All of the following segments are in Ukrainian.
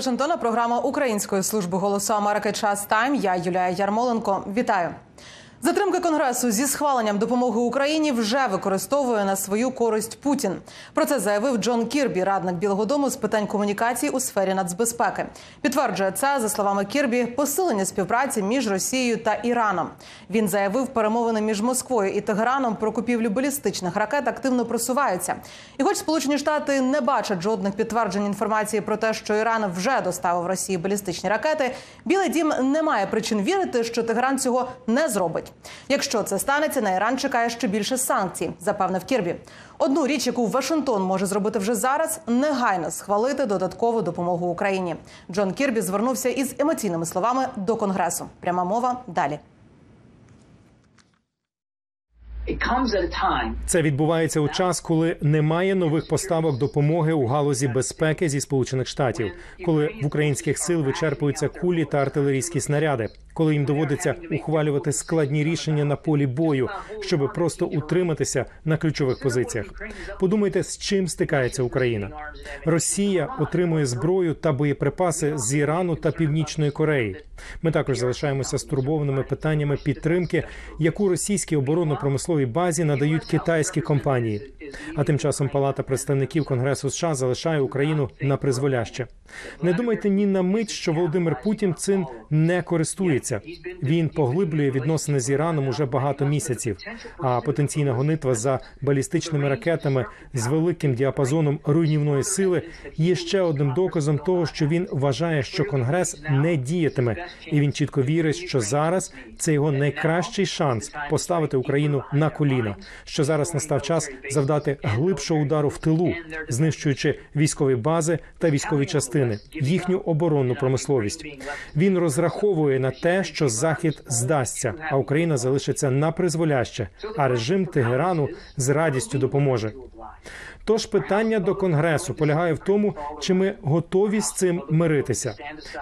Вашингтона. Програма Української служби голосу Америки. Час Тайм. Я Юлія Ярмоленко. Вітаю. Затримки конгресу зі схваленням допомоги Україні вже використовує на свою користь Путін. Про це заявив Джон Кірбі, радник Білого Дому з питань комунікації у сфері нацбезпеки. Підтверджує це за словами Кірбі посилення співпраці між Росією та Іраном. Він заявив, перемовини між Москвою і Тегераном про купівлю балістичних ракет активно просуваються. І, хоч Сполучені Штати не бачать жодних підтверджень інформації про те, що Іран вже доставив Росії балістичні ракети, Білий Дім не має причин вірити, що Тегеран цього не зробить. Якщо це станеться, на Іран чекає ще більше санкцій, запевнив Кірбі. Одну річ, яку Вашингтон може зробити вже зараз, негайно схвалити додаткову допомогу Україні. Джон Кірбі звернувся із емоційними словами до конгресу. Пряма мова далі. Це відбувається у час, коли немає нових поставок допомоги у галузі безпеки зі сполучених штатів, коли в українських сил вичерпуються кулі та артилерійські снаряди, коли їм доводиться ухвалювати складні рішення на полі бою, щоб просто утриматися на ключових позиціях. Подумайте, з чим стикається Україна. Росія отримує зброю та боєприпаси з Ірану та Північної Кореї. Ми також залишаємося стурбованими питаннями підтримки, яку російській оборонно-промисловій базі надають китайські компанії. А тим часом Палата представників Конгресу США залишає Україну на призволяще. Не думайте ні на мить, що Володимир Путін цим не користується. Він поглиблює відносини з Іраном уже багато місяців. А потенційна гонитва за балістичними ракетами з великим діапазоном руйнівної сили є ще одним доказом того, що він вважає, що Конгрес не діятиме, і він чітко вірить, що зараз це його найкращий шанс поставити Україну на коліна. Що зараз настав час завдати глибшого удару в тилу, знищуючи військові бази та військові частини, їхню оборонну промисловість. Він розраховує на те, що захід здасться, а Україна залишиться на призволяще, а режим Тегерану з радістю допоможе. Тож питання до конгресу полягає в тому, чи ми готові з цим миритися,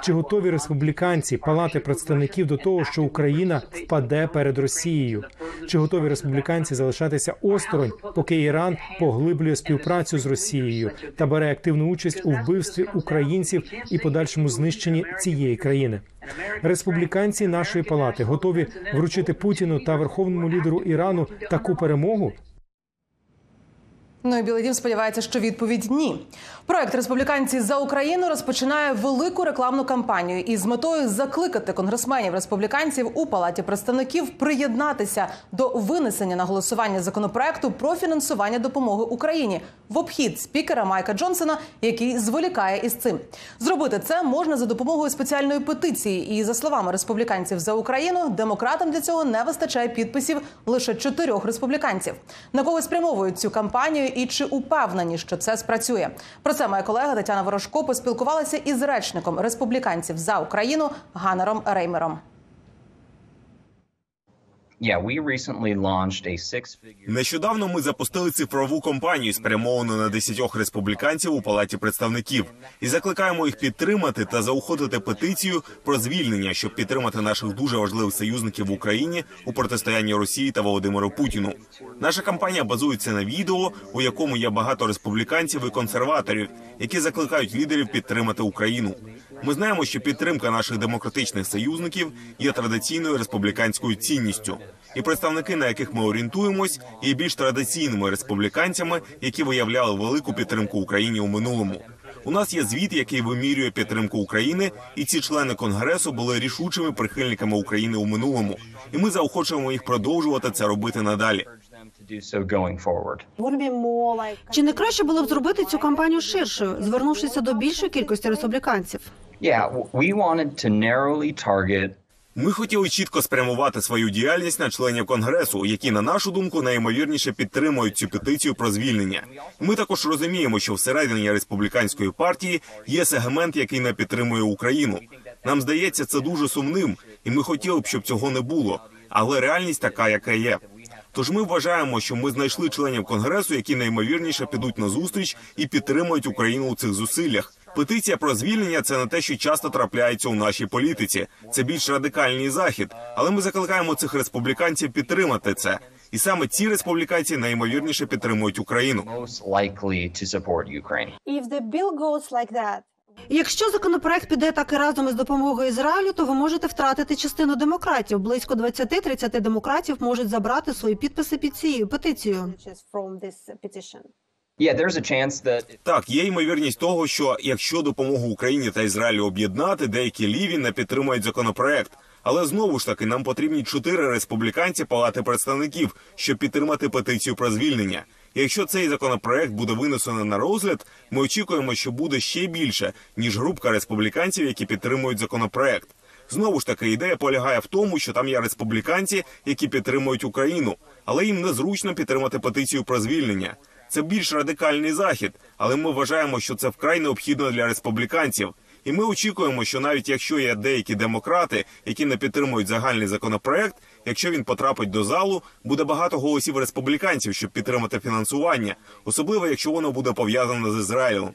чи готові республіканці палати представників до того, що Україна впаде перед Росією, чи готові республіканці залишатися осторонь, поки Іран поглиблює співпрацю з Росією та бере активну участь у вбивстві українців і подальшому знищенні цієї країни. Республіканці нашої палати готові вручити Путіну та верховному лідеру Ірану таку перемогу. Ну і Білий Дім сподівається, що відповідь ні. Проект республіканці за Україну розпочинає велику рекламну кампанію із метою закликати конгресменів республіканців у палаті представників приєднатися до винесення на голосування законопроекту про фінансування допомоги Україні в обхід спікера Майка Джонсона, який зволікає із цим. Зробити це можна за допомогою спеціальної петиції. І за словами республіканців за Україну, демократам для цього не вистачає підписів лише чотирьох республіканців. На кого спрямовують цю кампанію і чи упевнені, що це спрацює? Про це моя колега Тетяна Ворожко поспілкувалася із речником республіканців за Україну Ганером Реймером. Нещодавно ми запустили цифрову кампанію, спрямовану на десятьох республіканців у палаті представників, і закликаємо їх підтримати та заохотити петицію про звільнення, щоб підтримати наших дуже важливих союзників в Україні у протистоянні Росії та Володимиру Путіну. Наша кампанія базується на відео, у якому є багато республіканців і консерваторів, які закликають лідерів підтримати Україну. Ми знаємо, що підтримка наших демократичних союзників є традиційною республіканською цінністю, і представники, на яких ми орієнтуємось, є більш традиційними республіканцями, які виявляли велику підтримку Україні у минулому. У нас є звіт, який вимірює підтримку України, і ці члени конгресу були рішучими прихильниками України у минулому. І ми заохочуємо їх продовжувати це робити надалі. Чи не краще було б зробити цю кампанію ширшою, звернувшися до більшої кількості республіканців? Ми хотіли чітко спрямувати свою діяльність на членів конгресу, які, на нашу думку, найімовірніше підтримують цю петицію про звільнення. Ми також розуміємо, що всередині республіканської партії є сегмент, який не підтримує Україну. Нам здається, це дуже сумним, і ми хотіли б, щоб цього не було. Але реальність така, яка є. Тож ми вважаємо, що ми знайшли членів конгресу, які найімовірніше підуть на зустріч і підтримують Україну у цих зусиллях. Петиція про звільнення це не те, що часто трапляється у нашій політиці. Це більш радикальний захід, але ми закликаємо цих республіканців підтримати це. І саме ці республіканці найімовірніше підтримують Україну. most Якщо законопроект піде так і разом із допомогою Ізраїлю, то ви можете втратити частину демократів. Близько 20-30 демократів можуть забрати свої підписи під цією петицією. Так, є ймовірність того, що якщо допомогу Україні та Ізраїлю об'єднати, деякі ліві не підтримають законопроект. Але знову ж таки нам потрібні чотири республіканці Палати представників, щоб підтримати петицію про звільнення. Якщо цей законопроект буде винесено на розгляд, ми очікуємо, що буде ще більше ніж групка республіканців, які підтримують законопроект. Знову ж таки, ідея полягає в тому, що там є республіканці, які підтримують Україну, але їм незручно підтримати петицію про звільнення. Це більш радикальний захід, але ми вважаємо, що це вкрай необхідно для республіканців. І ми очікуємо, що навіть якщо є деякі демократи, які не підтримують загальний законопроект, якщо він потрапить до залу, буде багато голосів республіканців, щоб підтримати фінансування, особливо якщо воно буде пов'язане з Ізраїлем.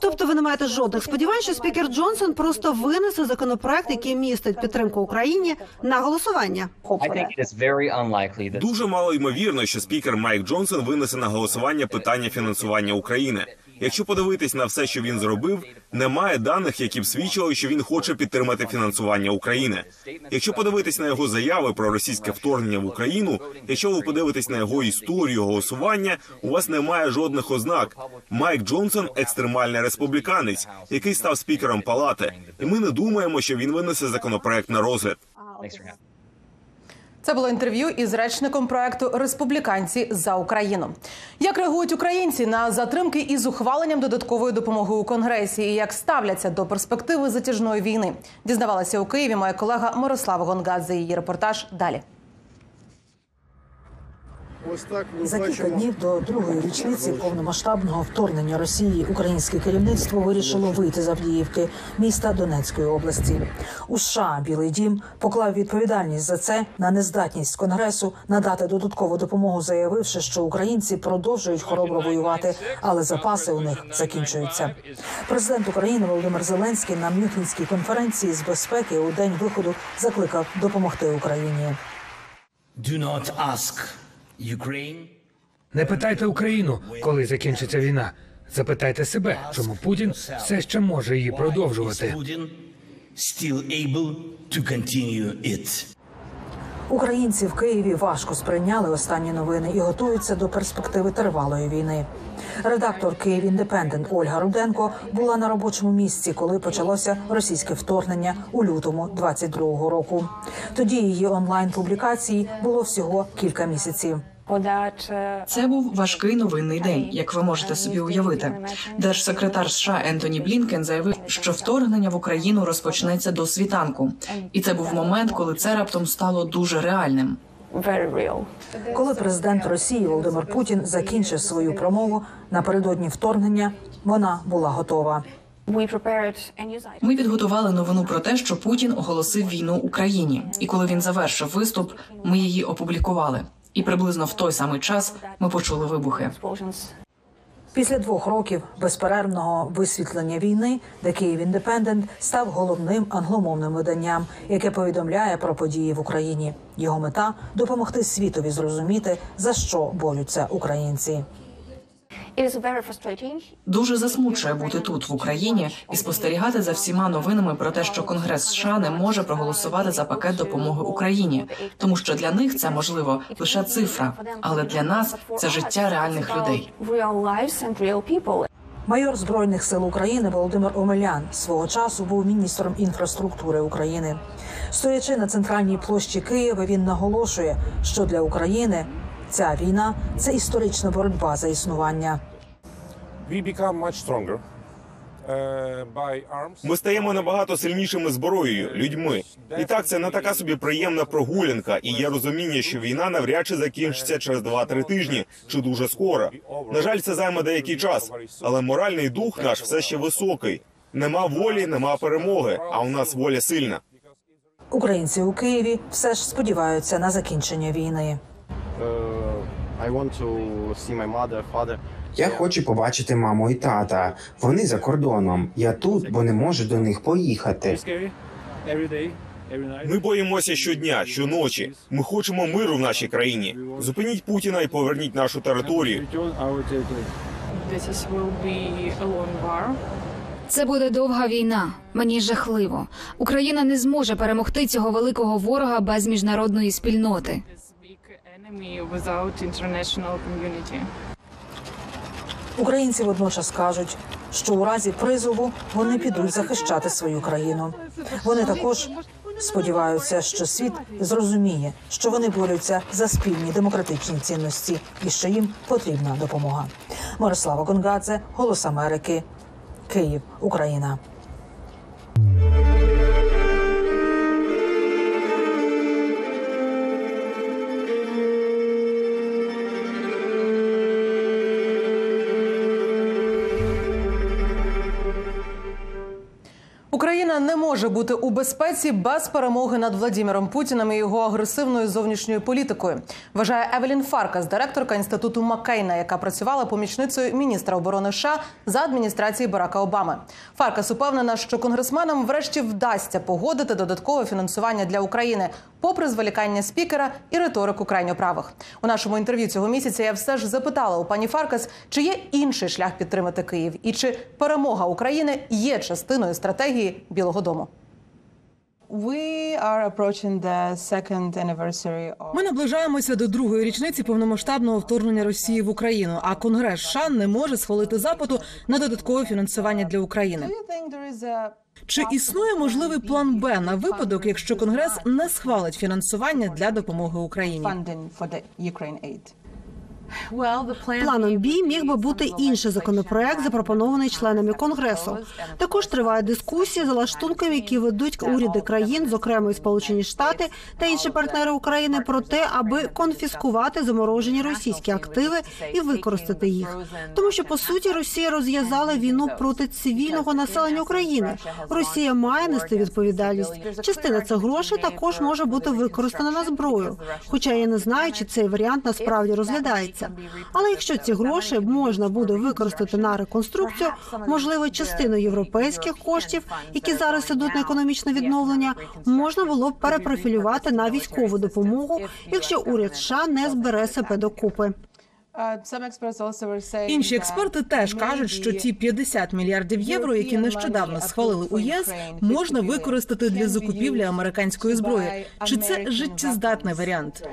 Тобто ви не маєте жодних сподівань, що спікер Джонсон просто винесе законопроект, який містить підтримку Україні на голосування. Дуже мало ймовірно, що спікер Майк Джонсон винесе на голосування питання фінансування України. Якщо подивитись на все, що він зробив, немає даних, які б свідчили, що він хоче підтримати фінансування України. Якщо подивитись на його заяви про російське вторгнення в Україну, якщо ви подивитесь на його історію голосування, у вас немає жодних ознак. Майк Джонсон екстремальний республіканець, який став спікером палати, і ми не думаємо, що він винесе законопроект на розгляд. Це було інтерв'ю із речником проекту Республіканці за Україну. Як реагують українці на затримки із ухваленням додаткової допомоги у конгресі і як ставляться до перспективи затяжної війни? Дізнавалася у Києві моя колега Мирослава Гонгадзе. Її репортаж далі. Ось так ми За кілька днів до другої річниці повномасштабного вторгнення Росії українське керівництво вирішило вийти з Авдіївки, міста Донецької області. У США Білий Дім поклав відповідальність за це на нездатність конгресу надати додаткову допомогу, заявивши, що українці продовжують хоробро воювати, але запаси у них закінчуються. Президент України Володимир Зеленський на Мюнхенській конференції з безпеки у день виходу закликав допомогти Україні. Do not ask Не питайте Україну, коли закінчиться війна. Запитайте себе, чому Путін все ще може її продовжувати. Українці в Києві важко сприйняли останні новини і готуються до перспективи тривалої війни. Редактор Київ Індепендент Ольга Руденко була на робочому місці, коли почалося російське вторгнення у лютому 22-го року. Тоді її онлайн публікації було всього кілька місяців. Це був важкий новинний день, як ви можете собі уявити. Держсекретар США Ентоні Блінкен заявив, що вторгнення в Україну розпочнеться до світанку, і це був момент, коли це раптом стало дуже реальним. Коли президент Росії Володимир Путін закінчив свою промову напередодні вторгнення, вона була готова. Ми підготували новину про те, що Путін оголосив війну Україні, і коли він завершив виступ, ми її опублікували. І приблизно в той самий час ми почули вибухи. Після двох років безперервного висвітлення війни, де Київ Independent став головним англомовним виданням, яке повідомляє про події в Україні. Його мета допомогти світові зрозуміти за що борються українці. Дуже засмучує бути тут, в Україні, і спостерігати за всіма новинами про те, що Конгрес США не може проголосувати за пакет допомоги Україні, тому що для них це можливо лише цифра, але для нас це життя реальних людей. Майор збройних сил України Володимир Омелян свого часу був міністром інфраструктури України. Стоячи на центральній площі Києва, він наголошує, що для України ця війна це історична боротьба за існування. Arms. Ми стаємо набагато сильнішими зброєю, людьми. І так, це не така собі приємна прогулянка, і є розуміння, що війна навряд чи закінчиться через 2-3 тижні чи дуже скоро. На жаль, це займе деякий час, але моральний дух наш все ще високий. Нема волі, нема перемоги. А у нас воля сильна. Українці у Києві все ж сподіваються на закінчення війни. I want to see my mother, father. Я хочу побачити маму і тата. Вони за кордоном. Я тут, бо не можу до них поїхати. Ми боїмося щодня, щоночі. Ми хочемо миру в нашій країні. Зупиніть Путіна і поверніть нашу територію. Це буде довга війна. Мені жахливо. Україна не зможе перемогти цього великого ворога без міжнародної спільноти. Українці водночас кажуть, що у разі призову вони підуть захищати свою країну. Вони також сподіваються, що світ зрозуміє, що вони борються за спільні демократичні цінності і що їм потрібна допомога. Мирослава Гонгадзе, Голос Америки, Київ, Україна. Україна не може бути у безпеці без перемоги над Владіміром Путіним і його агресивною зовнішньою політикою. Вважає Евелін Фаркас, директорка інституту Маккейна, яка працювала помічницею міністра оборони США за адміністрації Барака Обами. Фаркас упевнена, що конгресменам врешті вдасться погодити додаткове фінансування для України, попри зволікання спікера і риторику крайньо правих. У нашому інтерв'ю цього місяця я все ж запитала у пані Фаркас, чи є інший шлях підтримати Київ, і чи перемога України є частиною стратегії Білого Дому. Ми наближаємося до другої річниці повномасштабного вторгнення Росії в Україну. А Конгрес США не може схвалити запиту на додаткове фінансування для України. Чи існує можливий план Б на випадок, якщо Конгрес не схвалить фінансування для допомоги Україні? Планом Бі міг би бути інший законопроект, запропонований членами конгресу. Також триває дискусія за лаштунками, які ведуть уряди країн, зокрема і Сполучені Штати та інші партнери України, про те, аби конфіскувати заморожені російські активи і використати їх. Тому що по суті Росія розв'язала війну проти цивільного населення України. Росія має нести відповідальність. Частина цих грошей також може бути використана на зброю. Хоча я не знаю, чи цей варіант насправді розглядається. Але якщо ці гроші можна буде використати на реконструкцію, можливо, частину європейських коштів, які зараз ідуть на економічне відновлення, можна було б перепрофілювати на військову допомогу, якщо уряд США не збере себе докупи. Інші експерти теж кажуть, що ті 50 мільярдів євро, які нещодавно схвалили у єС, можна використати для закупівлі американської зброї. Чи це життєздатний варіант?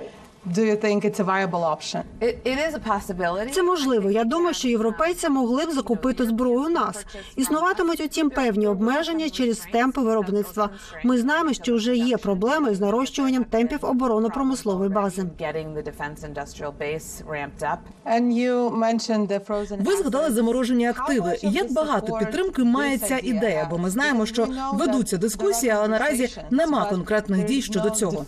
Do you think it's a viable option? Це можливо. Я думаю, що європейці могли б закупити зброю у нас. Існуватимуть утім певні обмеження через темпи виробництва. Ми знаємо, що вже є проблеми з нарощуванням темпів оборонно-промислової бази. Ви згадали заморожені активи. Як багато підтримки має ця ідея? Бо ми знаємо, що ведуться дискусії, але наразі нема конкретних дій щодо цього.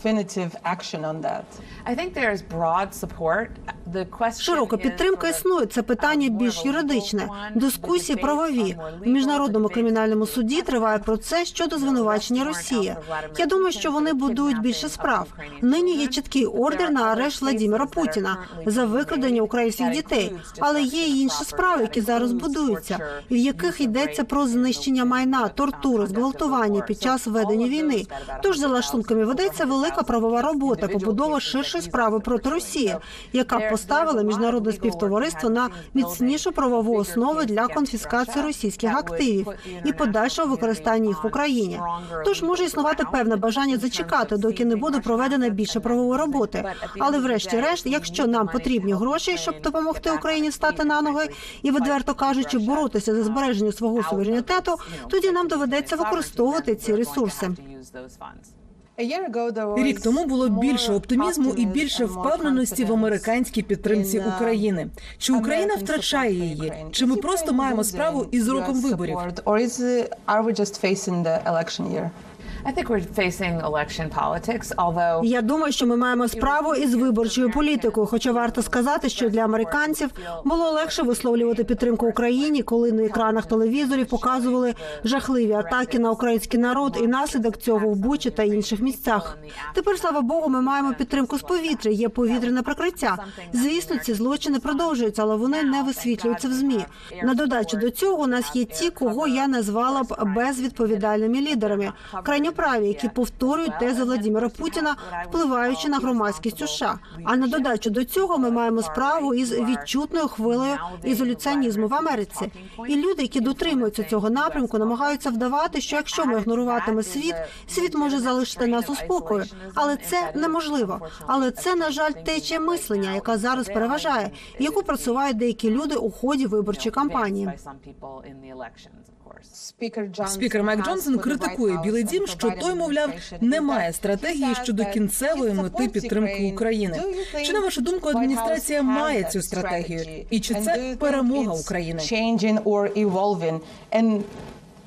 Широка підтримка існує. Це питання більш юридичне. Дискусії правові в міжнародному кримінальному суді триває процес щодо звинувачення Росії. Я думаю, що вони будують більше справ. Нині є чіткий ордер на арешт Владимира Путіна за викрадення українських дітей, але є й інші справи, які зараз будуються, в яких йдеться про знищення майна, тортури, зґвалтування під час ведення війни. Тож за лаштунками ведеться велика правова робота, побудова ширшої справи проти Росії, яка поставила міжнародне співтовариство на міцнішу правову основу для конфіскації російських активів і подальшого використання їх в Україні. Тож може існувати певне бажання зачекати, доки не буде проведена більше правової роботи. Але, врешті-решт, якщо нам потрібні гроші, щоб допомогти Україні стати на ноги і відверто кажучи, боротися за збереження свого суверенітету, тоді нам доведеться використовувати ці ресурси. Рік тому було більше оптимізму і більше впевненості в американській підтримці України. Чи Україна втрачає її? Чи ми просто маємо справу із роком виборів? Я думаю, що ми маємо справу із виборчою політикою. Хоча варто сказати, що для американців було легше висловлювати підтримку Україні, коли на екранах телевізорів показували жахливі атаки на український народ і наслідок цього в Бучі та інших місцях. Тепер, слава Богу, ми маємо підтримку з повітря. Є повітряне прикриття. Звісно, ці злочини продовжуються, але вони не висвітлюються в змі. На додачу до цього у нас є ті, кого я назвала б безвідповідальними лідерами. Крайньо неправі, які повторюють тези Владимира Путіна, впливаючи на громадськість США. А на додачу до цього ми маємо справу із відчутною хвилею ізоляціонізму в Америці. І люди, які дотримуються цього напрямку, намагаються вдавати, що якщо ми ігноруватиме світ, світ може залишити нас у спокою. Але це неможливо. Але це, на жаль, течія мислення, яка зараз переважає, яку просувають деякі люди у ході виборчої кампанії. Спікер Майк Джонсон критикує Білий Дім, що той, мовляв, не має стратегії щодо кінцевої мети підтримки України. Чи на вашу думку адміністрація має цю стратегію? І чи це перемога України?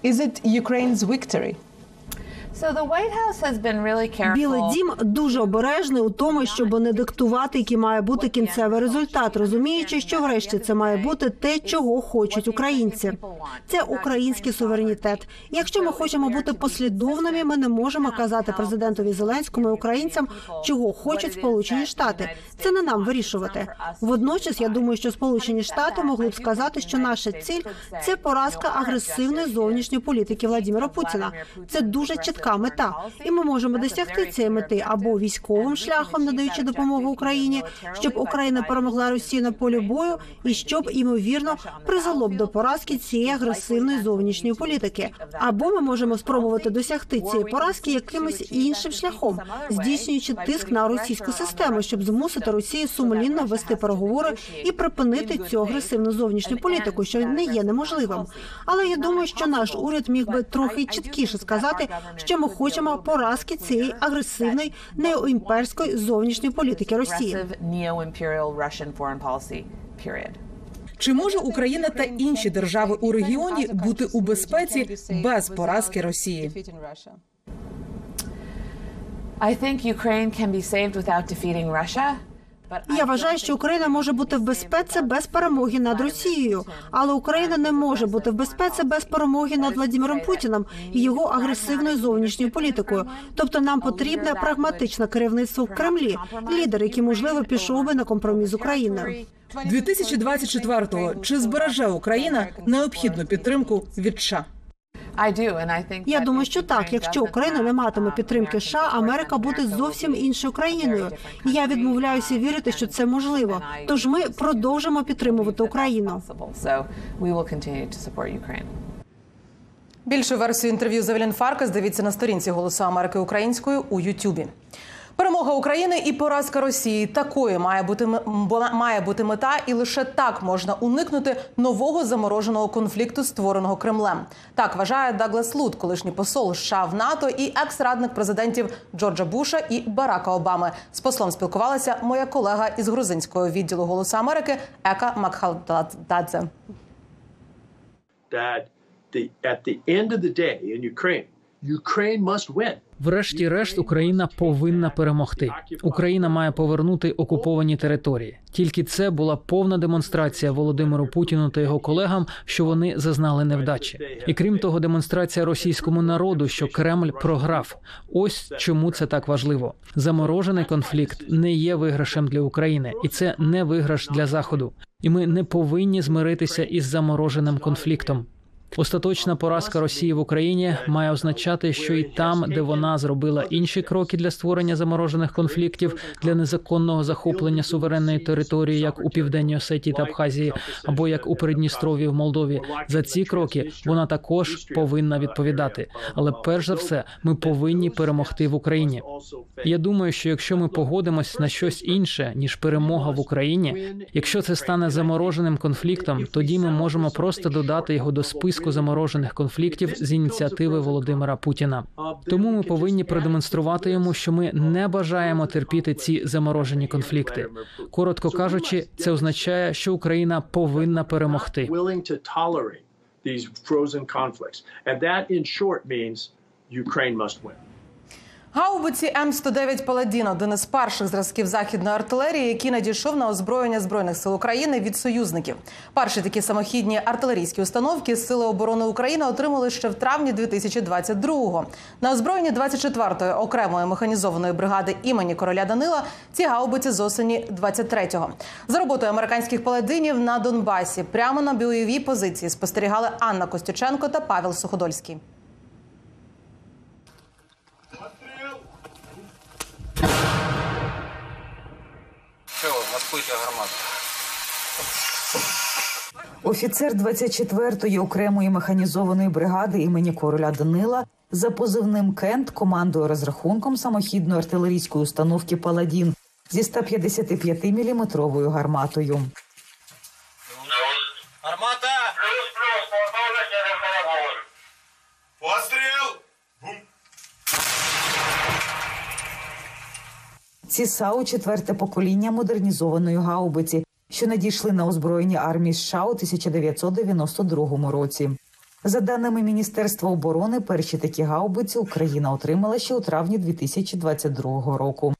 Is it Ukraine's victory? Білий дім дуже обережний у тому, щоб не диктувати, який має бути кінцевий результат, розуміючи, що врешті це має бути те, чого хочуть українці. Це український суверенітет. Якщо ми хочемо бути послідовними, ми не можемо казати президентові Зеленському і українцям, чого хочуть Сполучені Штати. Це не нам вирішувати. Водночас, я думаю, що Сполучені Штати могли б сказати, що наша ціль це поразка агресивної зовнішньої політики Владимира Путіна. Це дуже чітка мета, і ми можемо досягти цієї мети або військовим шляхом, надаючи допомогу Україні, щоб Україна перемогла Росію на полі бою, і щоб ймовірно призвело б до поразки цієї агресивної зовнішньої політики. Або ми можемо спробувати досягти цієї поразки якимось іншим шляхом, здійснюючи тиск на російську систему, щоб змусити Росію сумлінно вести переговори і припинити цю агресивну зовнішню політику, що не є неможливим. Але я думаю, що наш уряд міг би трохи чіткіше сказати, що ми хочемо поразки цієї агресивної неоімперської зовнішньої політики Росії. Чи може Україна та інші держави у регіоні бути у безпеці без поразки Росії? I think Ukraine can be saved without defeating Russia. Я вважаю, що Україна може бути в безпеці без перемоги над Росією, але Україна не може бути в безпеці без перемоги над Владимиром Путіним і його агресивною зовнішньою політикою. Тобто нам потрібне прагматичне керівництво в Кремлі, лідер, який можливо пішов би на компроміс з Україною. 2024-го чи збереже Україна необхідну підтримку від США? Я думаю, що так. Якщо Україна не матиме підтримки США, Америка буде зовсім іншою країною. І я відмовляюся вірити, що це можливо. Тож ми продовжимо підтримувати Україну. Більшу версію інтерв'ю з Евелін Фаркас дивіться на сторінці Голосу Америки українською у Ютубі. Перемога України і поразка Росії такою має бути має бути мета, і лише так можна уникнути нового замороженого конфлікту, створеного Кремлем. Так вважає Даглас Лут, колишній посол США в НАТО і екс-радник президентів Джорджа Буша і Барака Обами. З послом спілкувалася моя колега із грузинського відділу Голосу Америки Ека Макхалдадзе. Ukraine must win. Врешті-решт, Україна повинна перемогти. Україна має повернути окуповані території. Тільки це була повна демонстрація Володимиру Путіну та його колегам, що вони зазнали невдачі. І крім того, демонстрація російському народу, що Кремль програв. Ось чому це так важливо. Заморожений конфлікт не є виграшем для України, і це не виграш для заходу. І ми не повинні змиритися із замороженим конфліктом. Остаточна поразка Росії в Україні має означати, що і там, де вона зробила інші кроки для створення заморожених конфліктів для незаконного захоплення суверенної території, як у південній Осетії та Абхазії, або як у Придністров'ї в Молдові, за ці кроки вона також повинна відповідати. Але перш за все, ми повинні перемогти в Україні. Я думаю, що якщо ми погодимось на щось інше ніж перемога в Україні, якщо це стане замороженим конфліктом, тоді ми можемо просто додати його до списку заморожених конфліктів з ініціативи Володимира Путіна. Тому ми повинні продемонструвати йому, що ми не бажаємо терпіти ці заморожені конфлікти. Коротко кажучи, це означає, що Україна повинна перемогти. Гаубиці М109 Паладін один із перших зразків західної артилерії, який надійшов на озброєння збройних сил України від союзників. Перші такі самохідні артилерійські установки Сили оборони України отримали ще в травні 2022-го. На озброєнні 24-ї окремої механізованої бригади імені короля Данила ці гаубиці з осені 23-го. За роботою американських паладинів на Донбасі прямо на бойовій позиції спостерігали Анна Костюченко та Павел Суходольський. Откуйте гармату. Офіцер 24-ї окремої механізованої бригади імені короля Данила за позивним Кент командує розрахунком самохідної артилерійської установки Паладін зі 155-мм гарматою. Гармата! Ці САУ – четверте покоління модернізованої гаубиці, що надійшли на озброєння армії США у 1992 році. За даними Міністерства оборони, перші такі гаубиці Україна отримала ще у травні 2022 року.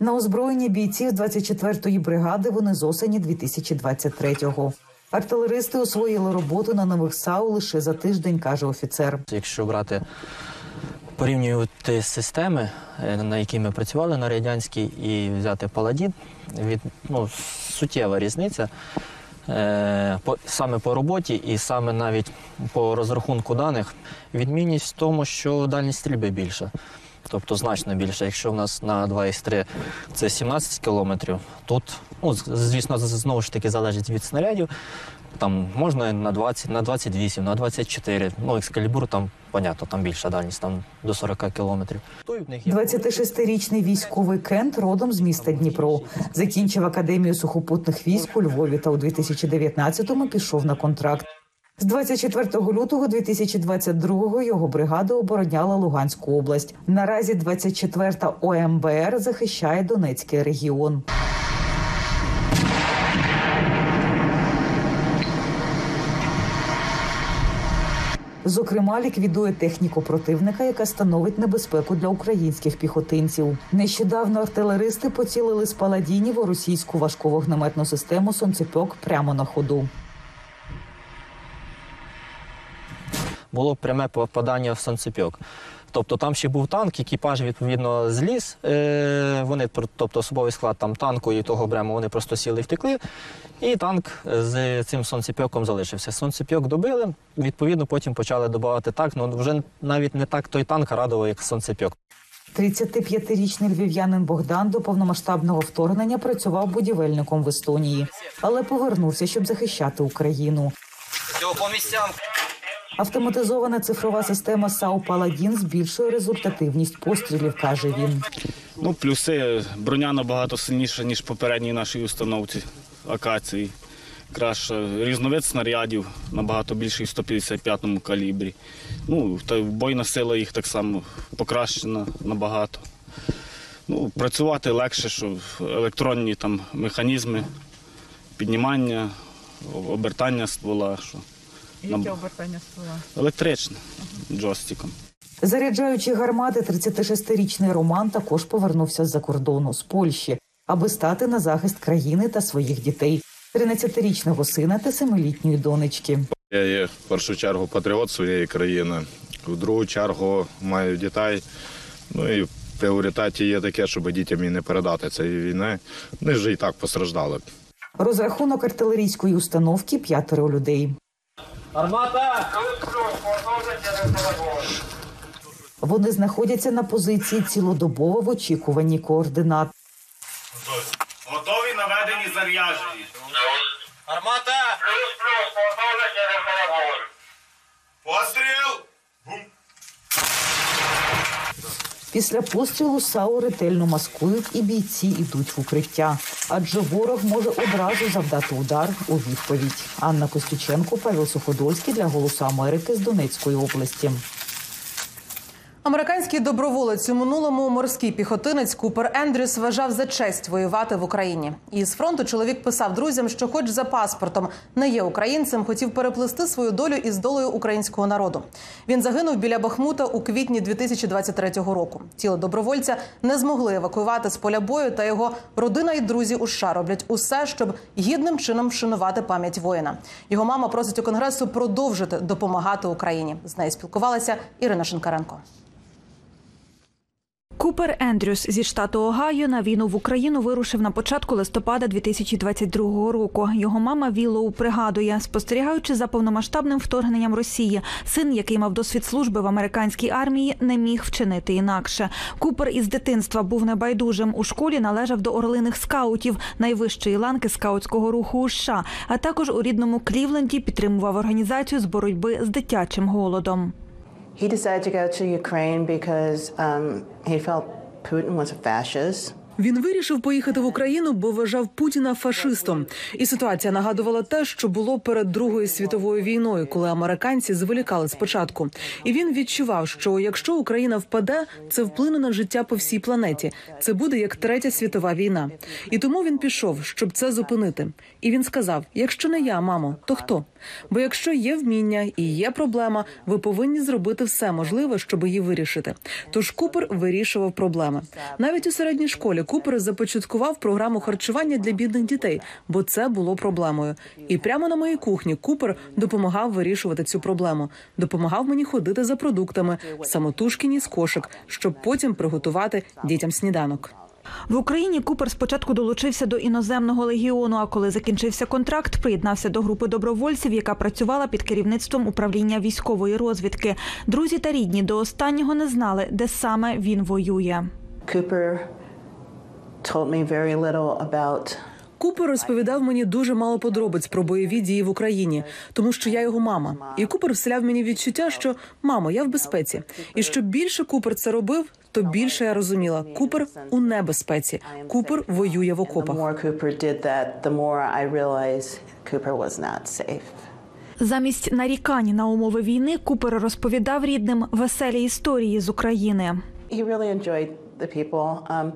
На озброєння бійців 24-ї бригади вони з осені 2023-го. Артилеристи освоїли роботу на нових САУ лише за тиждень, каже офіцер. Якщо брати порівнювати системи, е, на які ми працювали на радянській, і взяти паладін, від ну, суттєва різниця. Е, по, саме по роботі і саме навіть по розрахунку даних, відмінність в тому, що дальність стрільби більша. Тобто значно більше. Якщо в нас на 2,3 це 17 кілометрів, тут, ну, звісно, знову ж таки залежить від снарядів. Там можна на 20, на 28, на 24. Ну, екскалібур там, понятно, там більша дальність, там до 40 кілометрів. 26-річний військовий Кент родом з міста Дніпро. Закінчив академію сухопутних військ у Львові та у 2019-му пішов на контракт. З 24 лютого 2022-го його бригада обороняла Луганську область. Наразі 24-та ОМБР захищає Донецький регіон. Зокрема, ліквідує техніку противника, яка становить небезпеку для українських піхотинців. Нещодавно артилеристи поцілили з паладінів у російську важку вогнеметну систему сонцепьок прямо на ходу. Було пряме попадання в санцепьок. Тобто там ще був танк, екіпаж відповідно зліз. Е, вони, тобто особовий склад там танку і того брему, вони просто сіли і втекли. І танк з цим сонцепьоком залишився. Сонцепьок добили, відповідно, потім почали додавати так. Ну вже навіть не так той танк радував, як сонцепьок. 35-річний львів'янин Богдан до повномасштабного вторгнення працював будівельником в Естонії, але повернувся, щоб захищати Україну. Все по місцям. Автоматизована цифрова система САУ Паладін збільшує результативність пострілів, каже він. Ну, плюси броня набагато сильніша, ніж попередній нашій установці акації. Краще різновид снарядів набагато більший в 155-му калібрі. Ну, та бойна сила їх так само покращена набагато. Ну, працювати легше, що електронні там механізми, піднімання, обертання ствола. Що Яке обертання ствола? Електричне джойстиком. Заряджаючи гармати, 36-річний Роман також повернувся з-за кордону з Польщі, аби стати на захист країни та своїх дітей. 13-річного сина та 7-літньої донечки. Я є в першу чергу патріот своєї країни, в другу чергу маю дітей. Ну і в пріоритеті є таке, щоб дітям і не передати цієї війни. Вони вже і так постраждали. Розрахунок артилерійської установки п'ятеро людей. Армата! Вони знаходяться на позиції цілодобово в очікуванні координат. Готові наведені заряджені. Армата! Постріл! Після пострілу САУ ретельно маскують і бійці йдуть в укриття, адже ворог може одразу завдати удар у відповідь. Анна Костюченко, Павел Суходольський для Голосу Америки з Донецької області. Американський доброволець у минулому морський піхотинець Купер Ендрюс вважав за честь воювати в Україні. І з фронту чоловік писав друзям, що, хоч за паспортом не є українцем, хотів переплести свою долю із долею українського народу. Він загинув біля Бахмута у квітні 2023 року. Тіло добровольця не змогли евакуювати з поля бою, та його родина і друзі у США роблять усе, щоб гідним чином вшанувати пам'ять воїна. Його мама просить у конгресу продовжити допомагати Україні. З нею спілкувалася Ірина Шинкаренко. Купер Ендрюс зі штату Огайо на війну в Україну вирушив на початку листопада 2022 року. Його мама Віллоу пригадує, спостерігаючи за повномасштабним вторгненням Росії, син, який мав досвід служби в американській армії, не міг вчинити інакше. Купер із дитинства був небайдужим. У школі належав до орлиних скаутів, найвищої ланки скаутського руху у США, а також у рідному Клівленді підтримував організацію з боротьби з дитячим голодом. He decided to go to Ukraine because um, he felt Putin was a fascist. Він вирішив поїхати в Україну, бо вважав Путіна фашистом. І ситуація нагадувала те, що було перед Другою світовою війною, коли американці зволікали спочатку. І він відчував, що якщо Україна впаде, це вплине на життя по всій планеті. Це буде як третя світова війна. І тому він пішов, щоб це зупинити. І він сказав: якщо не я, мамо, то хто? Бо якщо є вміння і є проблема, ви повинні зробити все можливе, щоб її вирішити. Тож Купер вирішував проблеми. Навіть у середній школі Купер започаткував програму харчування для бідних дітей, бо це було проблемою. І прямо на моїй кухні Купер допомагав вирішувати цю проблему. Допомагав мені ходити за продуктами, самотужки ніс кошик, щоб потім приготувати дітям сніданок. В Україні Купер спочатку долучився до іноземного легіону. А коли закінчився контракт, приєднався до групи добровольців, яка працювала під керівництвом управління військової розвідки. Друзі та рідні до останнього не знали, де саме він воює. Cooper told me very little about Купер розповідав мені дуже мало подробиць про бойові дії в Україні, тому що я його мама. І Купер вселяв мені відчуття, що мамо, я в безпеці. І що більше Купер це робив, то більше я розуміла. Купер у небезпеці. Купер воює в окопах. Замість нарікань на умови війни Купер розповідав рідним веселі історії з України. He really enjoyed the people. Um,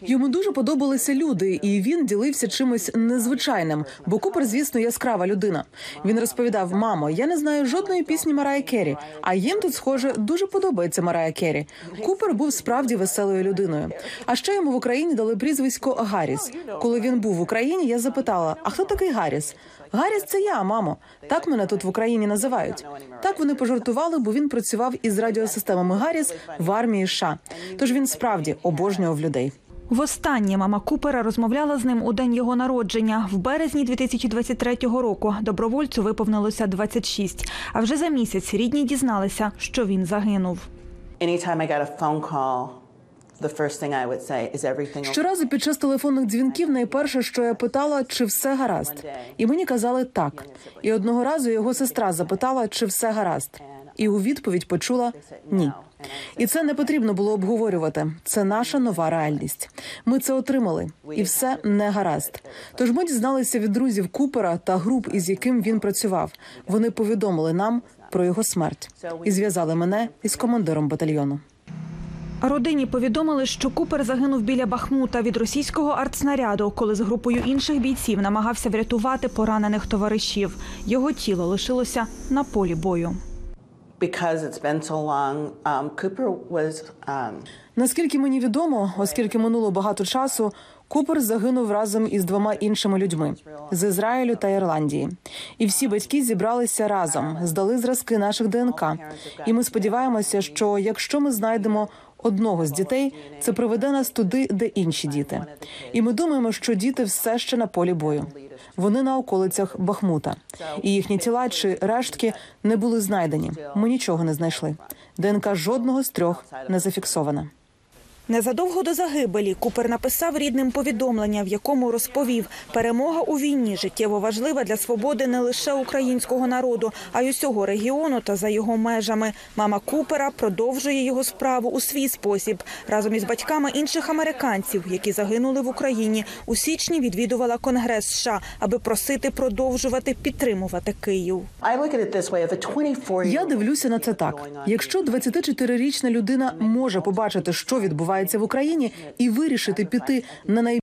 Йому дуже подобалися люди, і він ділився чимось незвичайним. Бо Купер, звісно, яскрава людина. Він розповідав: мамо, я не знаю жодної пісні Марая Керрі, а їм тут, схоже, дуже подобається Марая Керрі. Купер був справді веселою людиною. А ще йому в Україні дали прізвисько Гарріс. Коли він був в Україні, я запитала: а хто такий Гарріс? Гарріс це я, мамо. Так мене тут в Україні називають. Так вони пожартували, бо він працював із радіосистемами Гарріс в армії США. Тож він справді обожнював людей. Востаннє мама Купера розмовляла з ним у день його народження. В березні 2023 року добровольцю виповнилося 26. А вже за місяць рідні дізналися, що він загинув. Щоразу під час телефонних дзвінків найперше, що я питала, чи все гаразд, і мені казали так. І одного разу його сестра запитала, чи все гаразд, і у відповідь почула ні. І це не потрібно було обговорювати. Це наша нова реальність. Ми це отримали, і все не гаразд. Тож ми дізналися від друзів Купера та груп, із яким він працював. Вони повідомили нам про його смерть і зв'язали мене із командиром батальйону. Родині повідомили, що Купер загинув біля Бахмута від російського артснаряду, коли з групою інших бійців намагався врятувати поранених товаришів. Його тіло лишилося на полі бою. Because it's been so long, um, Cooper was um, Наскільки мені відомо, оскільки минуло багато часу, Купер загинув разом із двома іншими людьми з Ізраїлю та Ірландії. І всі батьки зібралися разом, здали зразки наших ДНК. І ми сподіваємося, що якщо ми знайдемо одного з дітей, це приведе нас туди, де інші діти. І ми думаємо, що діти все ще на полі бою. Вони на околицях Бахмута, і їхні тіла чи рештки не були знайдені. Ми нічого не знайшли. ДНК жодного з трьох не зафіксована. Незадовго до загибелі Купер написав рідним повідомлення, в якому розповів, перемога у війні життєво важлива для свободи не лише українського народу, а й усього регіону та за його межами. Мама Купера продовжує його справу у свій спосіб. Разом із батьками інших американців, які загинули в Україні, у січні відвідувала Конгрес США, аби просити продовжувати підтримувати Київ. I look at it this way: if a 24 Я дивлюся на це так: якщо 24-річна людина може побачити, що відбувається в Україні, і вирішити піти на най